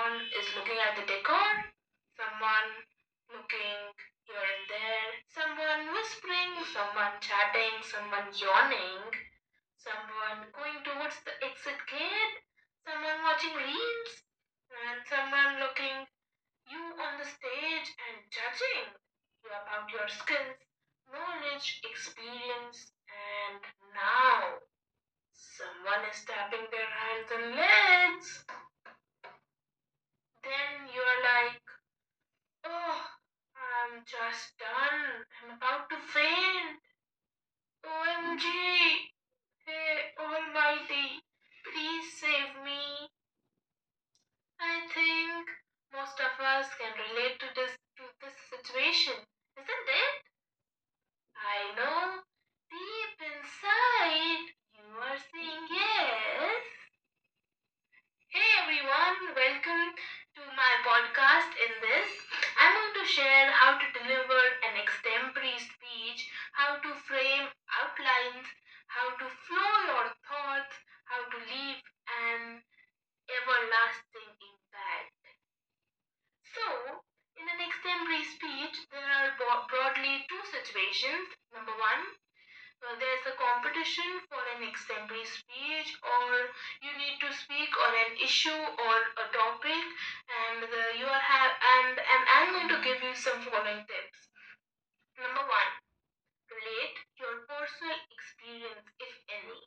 at the decor, someone looking here and there, someone whispering, someone chatting, someone yawning, someone going towards the exit gate, someone watching reels, and someone looking you on the stage and judging you about your skills, knowledge, experience, and now someone is tapping their hands and legs. Then you're like, oh, I'm done. I'm about to faint. OMG. Hey, eh, Almighty, please save me. I think most of us can relate to this to this situation, isn't it? I know deep inside you are saying yes. Hey everyone, welcome to my podcast. In this, I'm going to share how to deliver everlasting impact. So, in an extempore speech, there are broadly two situations. Number one, there's a competition for an extempore speech, or you need to speak on an issue or a topic, and the, you are have and and I'm going to give you some following tips. Number one, relate your personal experience, if any.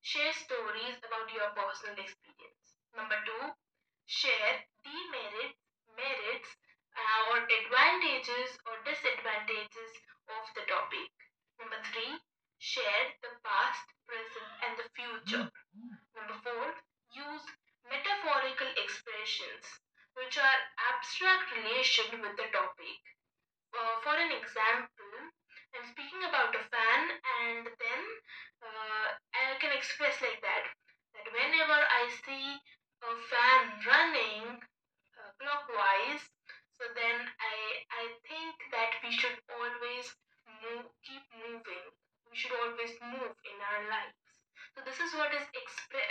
Share stories about your personal experience. Number two, share the merits, uh, or advantages or disadvantages of the topic. Number three, share the past, present, and the future. Number four, use metaphorical expressions which are abstract relation with the topic. Uh, for an example, I'm speaking about a fan, and then uh, I can express like that that whenever I see fan running uh, clockwise, so then I I think that we should always move, keep moving. We should always move in our lives. So this is what is a,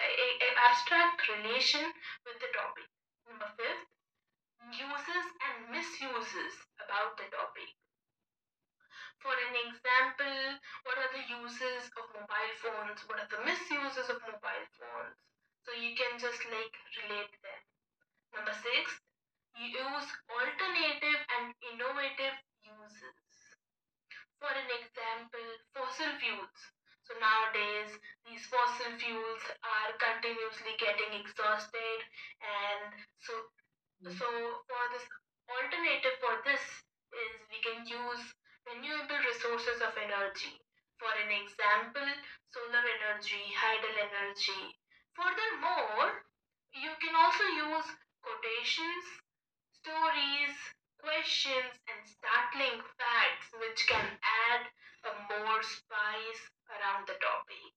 a abstract relation with the topic. Number fifth, uses and misuses about the topic. For an example, what are the uses of mobile phones? What are the misuses of mobile phones? So you can just like relate them. Number six, you use alternative and innovative uses. For an example, fossil fuels. So nowadays, these fossil fuels are continuously getting exhausted, and so hmm. so for this alternative for this is we can use renewable resources of energy. For an example, solar energy, hydel energy. Furthermore, you can also use quotations, stories, questions, and startling facts which can add a more spice around the topic.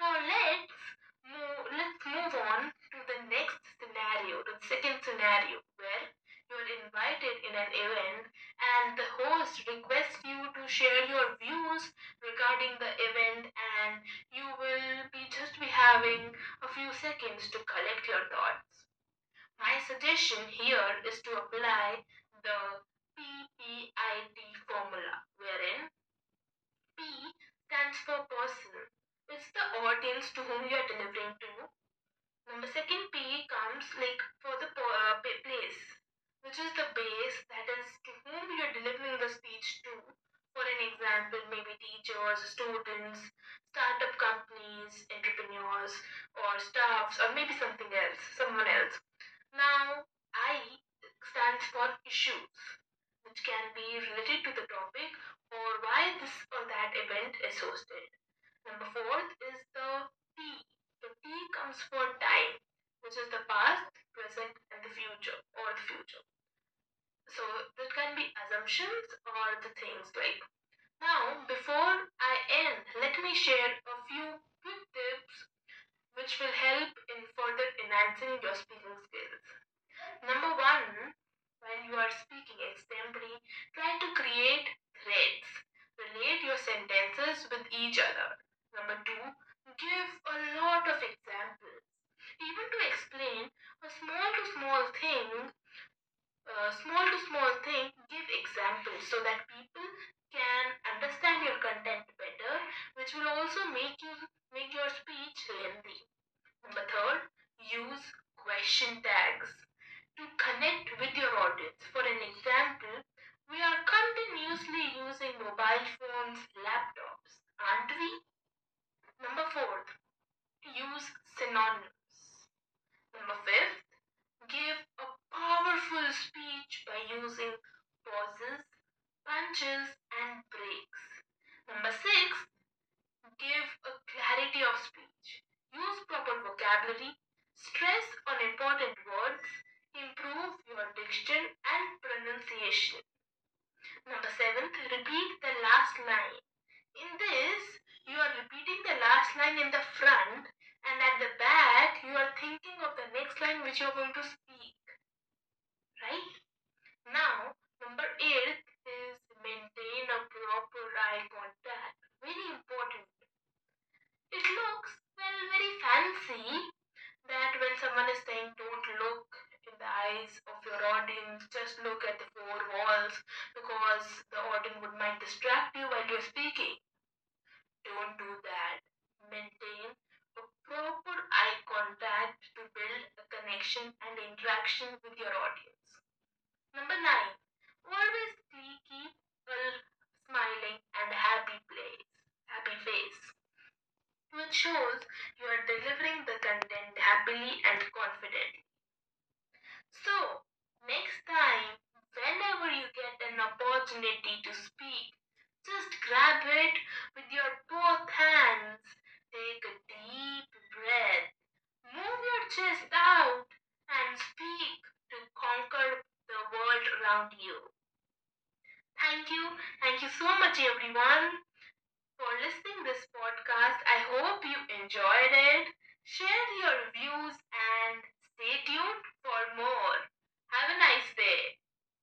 Now let's move, let's move on to the next scenario, the second scenario where you're invited in an event and the host requests you to share your views regarding the event and you will be just be having few seconds to collect your thoughts. My suggestion here is to apply the PPIT formula wherein P stands for person. It's the audience to whom you are delivering to. Number second P comes like for the uh, place, which is the base that is to whom you are delivering the speech to. For an example, maybe teachers, students, startup companies, entrepreneurs, or staffs, or maybe something else, someone else. Now, I stands for issues, which can be related to the topic or why this or that event is hosted. Number fourth is the T. The T comes for time, which is the past, present, and the future, or the future. So that can be assumptions or the things like. Now, before I end, let me share a few quick tips which will help in further enhancing your speaking skills. Number one, when you are speaking extempore, try to create threads. Relate your sentences with each other. Number two, give a lot of examples. Even to explain a small to small thing, uh, small to small thing, give examples so that people can understand your content better, which will also make you make your speech lengthy. Number third, use question tags to connect with your audience. For an example, we are continuously using mobile phones, laptops, aren't we? Number fourth, use synonyms. Number fifth, give a powerful speech by using pauses, punches, and breaks. Number six, give a clarity of speech. Use proper vocabulary, stress on important words, improve your diction and pronunciation. Number seventh, repeat the last line. In this, you are repeating the last line in the front, and at the back, you are thinking of the next line which you are going to speak. Right? Now, number eight is maintain a proper eye contact. Very important. It looks, well, very fancy that when someone is saying don't look in the eyes of your audience, just look at the four walls because the audience would might distract you while you're speaking. Don't do that. Maintain a proper eye contact to build a connection and interaction with your audience. Number nine, shows you are delivering the content happily and confidently. So, next time, whenever you get an opportunity to speak, just grab it with your both hands. Take a deep breath. Move your chest out and speak to conquer the world around you. Thank you. Thank you so much everyone for listening this podcast. I hope you enjoyed it. Share your views and stay tuned for more. Have a nice day.